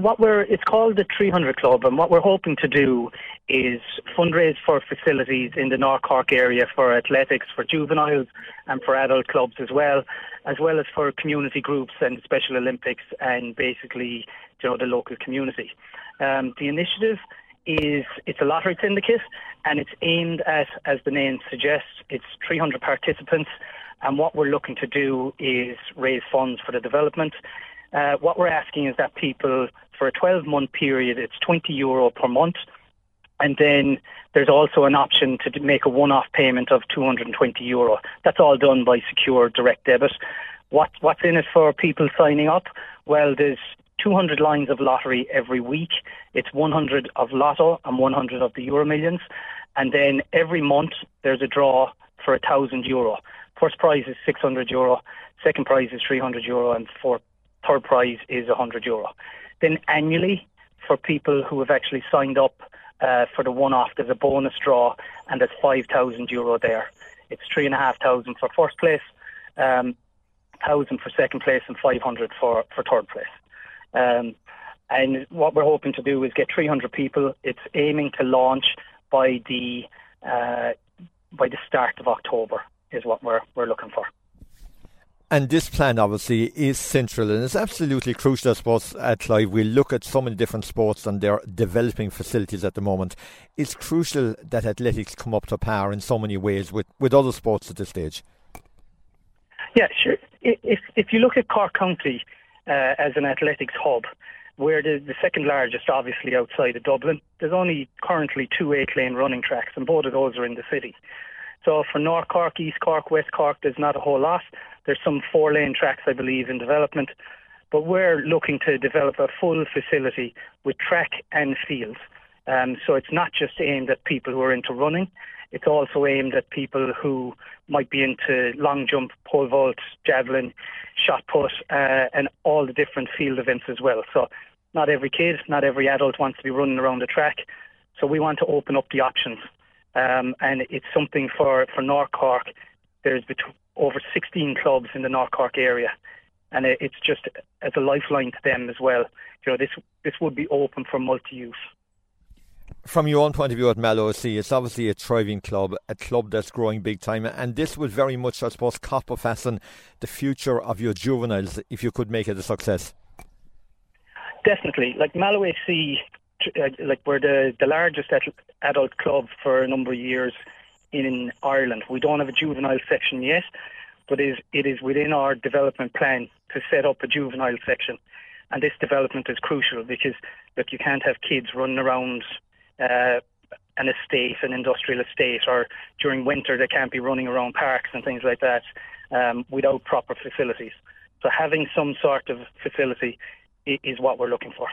What we're it's called the 300 Club, and what we're hoping to do is fundraise for facilities in the North Cork area for athletics, for juveniles, and for adult clubs as well, as well as for community groups and Special Olympics, and basically you know the local community. Um, the initiative is it's a lottery syndicate, and it's aimed at, as the name suggests, it's 300 participants, and what we're looking to do is raise funds for the development. Uh, what we're asking is that people, for a 12 month period, it's 20 euro per month. And then there's also an option to make a one off payment of 220 euro. That's all done by secure direct debit. What, what's in it for people signing up? Well, there's 200 lines of lottery every week. It's 100 of Lotto and 100 of the Euro Millions. And then every month there's a draw for a thousand euro. First prize is 600 euro, second prize is 300 euro, and fourth third prize is 100 euro. Then annually, for people who have actually signed up uh, for the one-off, there's a bonus draw, and there's 5,000 euro there. It's three and a half thousand for first place, um, thousand for second place, and 500 for for third place. Um, and what we're hoping to do is get 300 people. It's aiming to launch by the uh, by the start of October is what we're we're looking for. And this plan obviously is central and it's absolutely crucial, I suppose, at Clive. We look at so many different sports and their developing facilities at the moment. It's crucial that athletics come up to par in so many ways with, with other sports at this stage. Yeah, sure. If, if you look at Cork County uh, as an athletics hub, we're the, the second largest, obviously, outside of Dublin. There's only currently two eight lane running tracks, and both of those are in the city. So for North Cork, East Cork, West Cork, there's not a whole lot. There's some four lane tracks, I believe, in development. But we're looking to develop a full facility with track and fields. Um, so it's not just aimed at people who are into running. It's also aimed at people who might be into long jump, pole vault, javelin, shot put, uh, and all the different field events as well. So not every kid, not every adult wants to be running around the track. So we want to open up the options. Um, and it's something for, for North Cork. There's between, over 16 clubs in the North Cork area, and it, it's just as a lifeline to them as well. You know, this this would be open for multi-use. From your own point of view at Mallow AC, it's obviously a thriving club, a club that's growing big time, and this would very much, I suppose, copper fasten the future of your juveniles if you could make it a success. Definitely, like Mallow AC uh, like we're the, the largest adult club for a number of years in Ireland. We don't have a juvenile section yet, but it is, it is within our development plan to set up a juvenile section. And this development is crucial because look, you can't have kids running around uh, an estate, an industrial estate, or during winter they can't be running around parks and things like that um, without proper facilities. So having some sort of facility is what we're looking for.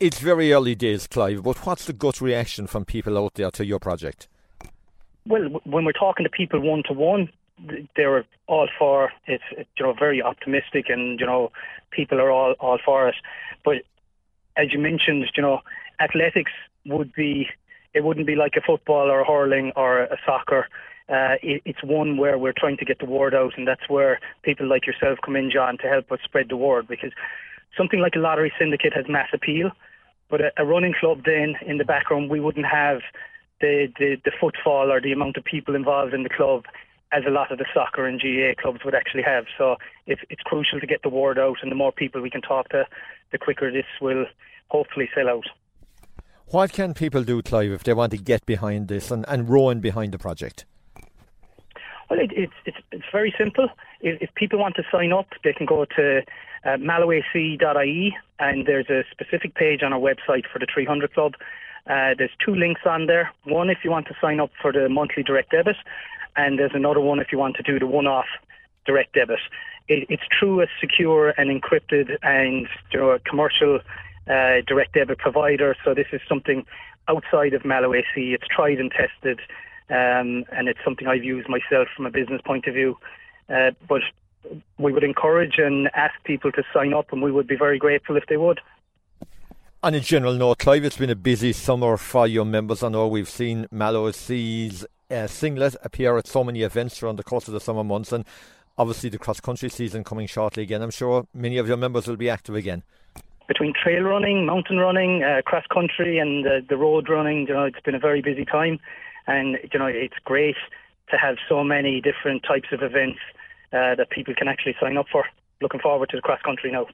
It's very early days, Clive, but what's the gut reaction from people out there to your project? Well, when we're talking to people one to one, they're all for it. You know very optimistic, and you know people are all all for it. But as you mentioned, you know athletics would be it wouldn't be like a football or a hurling or a soccer. Uh, it, it's one where we're trying to get the word out, and that's where people like yourself come in, John, to help us spread the word. Because something like a lottery syndicate has mass appeal, but a, a running club then in the background, we wouldn't have the, the, the footfall or the amount of people involved in the club as a lot of the soccer and GAA clubs would actually have. So it's, it's crucial to get the word out, and the more people we can talk to, the quicker this will hopefully sell out. What can people do, Clive, if they want to get behind this and, and rowing behind the project? Well, it, it's, it's, it's very simple. If, if people want to sign up, they can go to uh, and there's a specific page on our website for the 300 Club. Uh, there's two links on there. One if you want to sign up for the monthly direct debit, and there's another one if you want to do the one-off direct debit. It, it's through a secure and encrypted and know, a commercial uh, direct debit provider. So this is something outside of Mallow AC. It's tried and tested, um, and it's something I've used myself from a business point of view. Uh, but we would encourage and ask people to sign up, and we would be very grateful if they would. On a general note, Clive, it's been a busy summer for your members. I know we've seen Mallow AC's uh, singlet appear at so many events around the course of the summer months, and obviously the cross country season coming shortly again. I'm sure many of your members will be active again. Between trail running, mountain running, uh, cross country, and uh, the road running, you know, it's been a very busy time, and you know, it's great to have so many different types of events uh, that people can actually sign up for. Looking forward to the cross country now.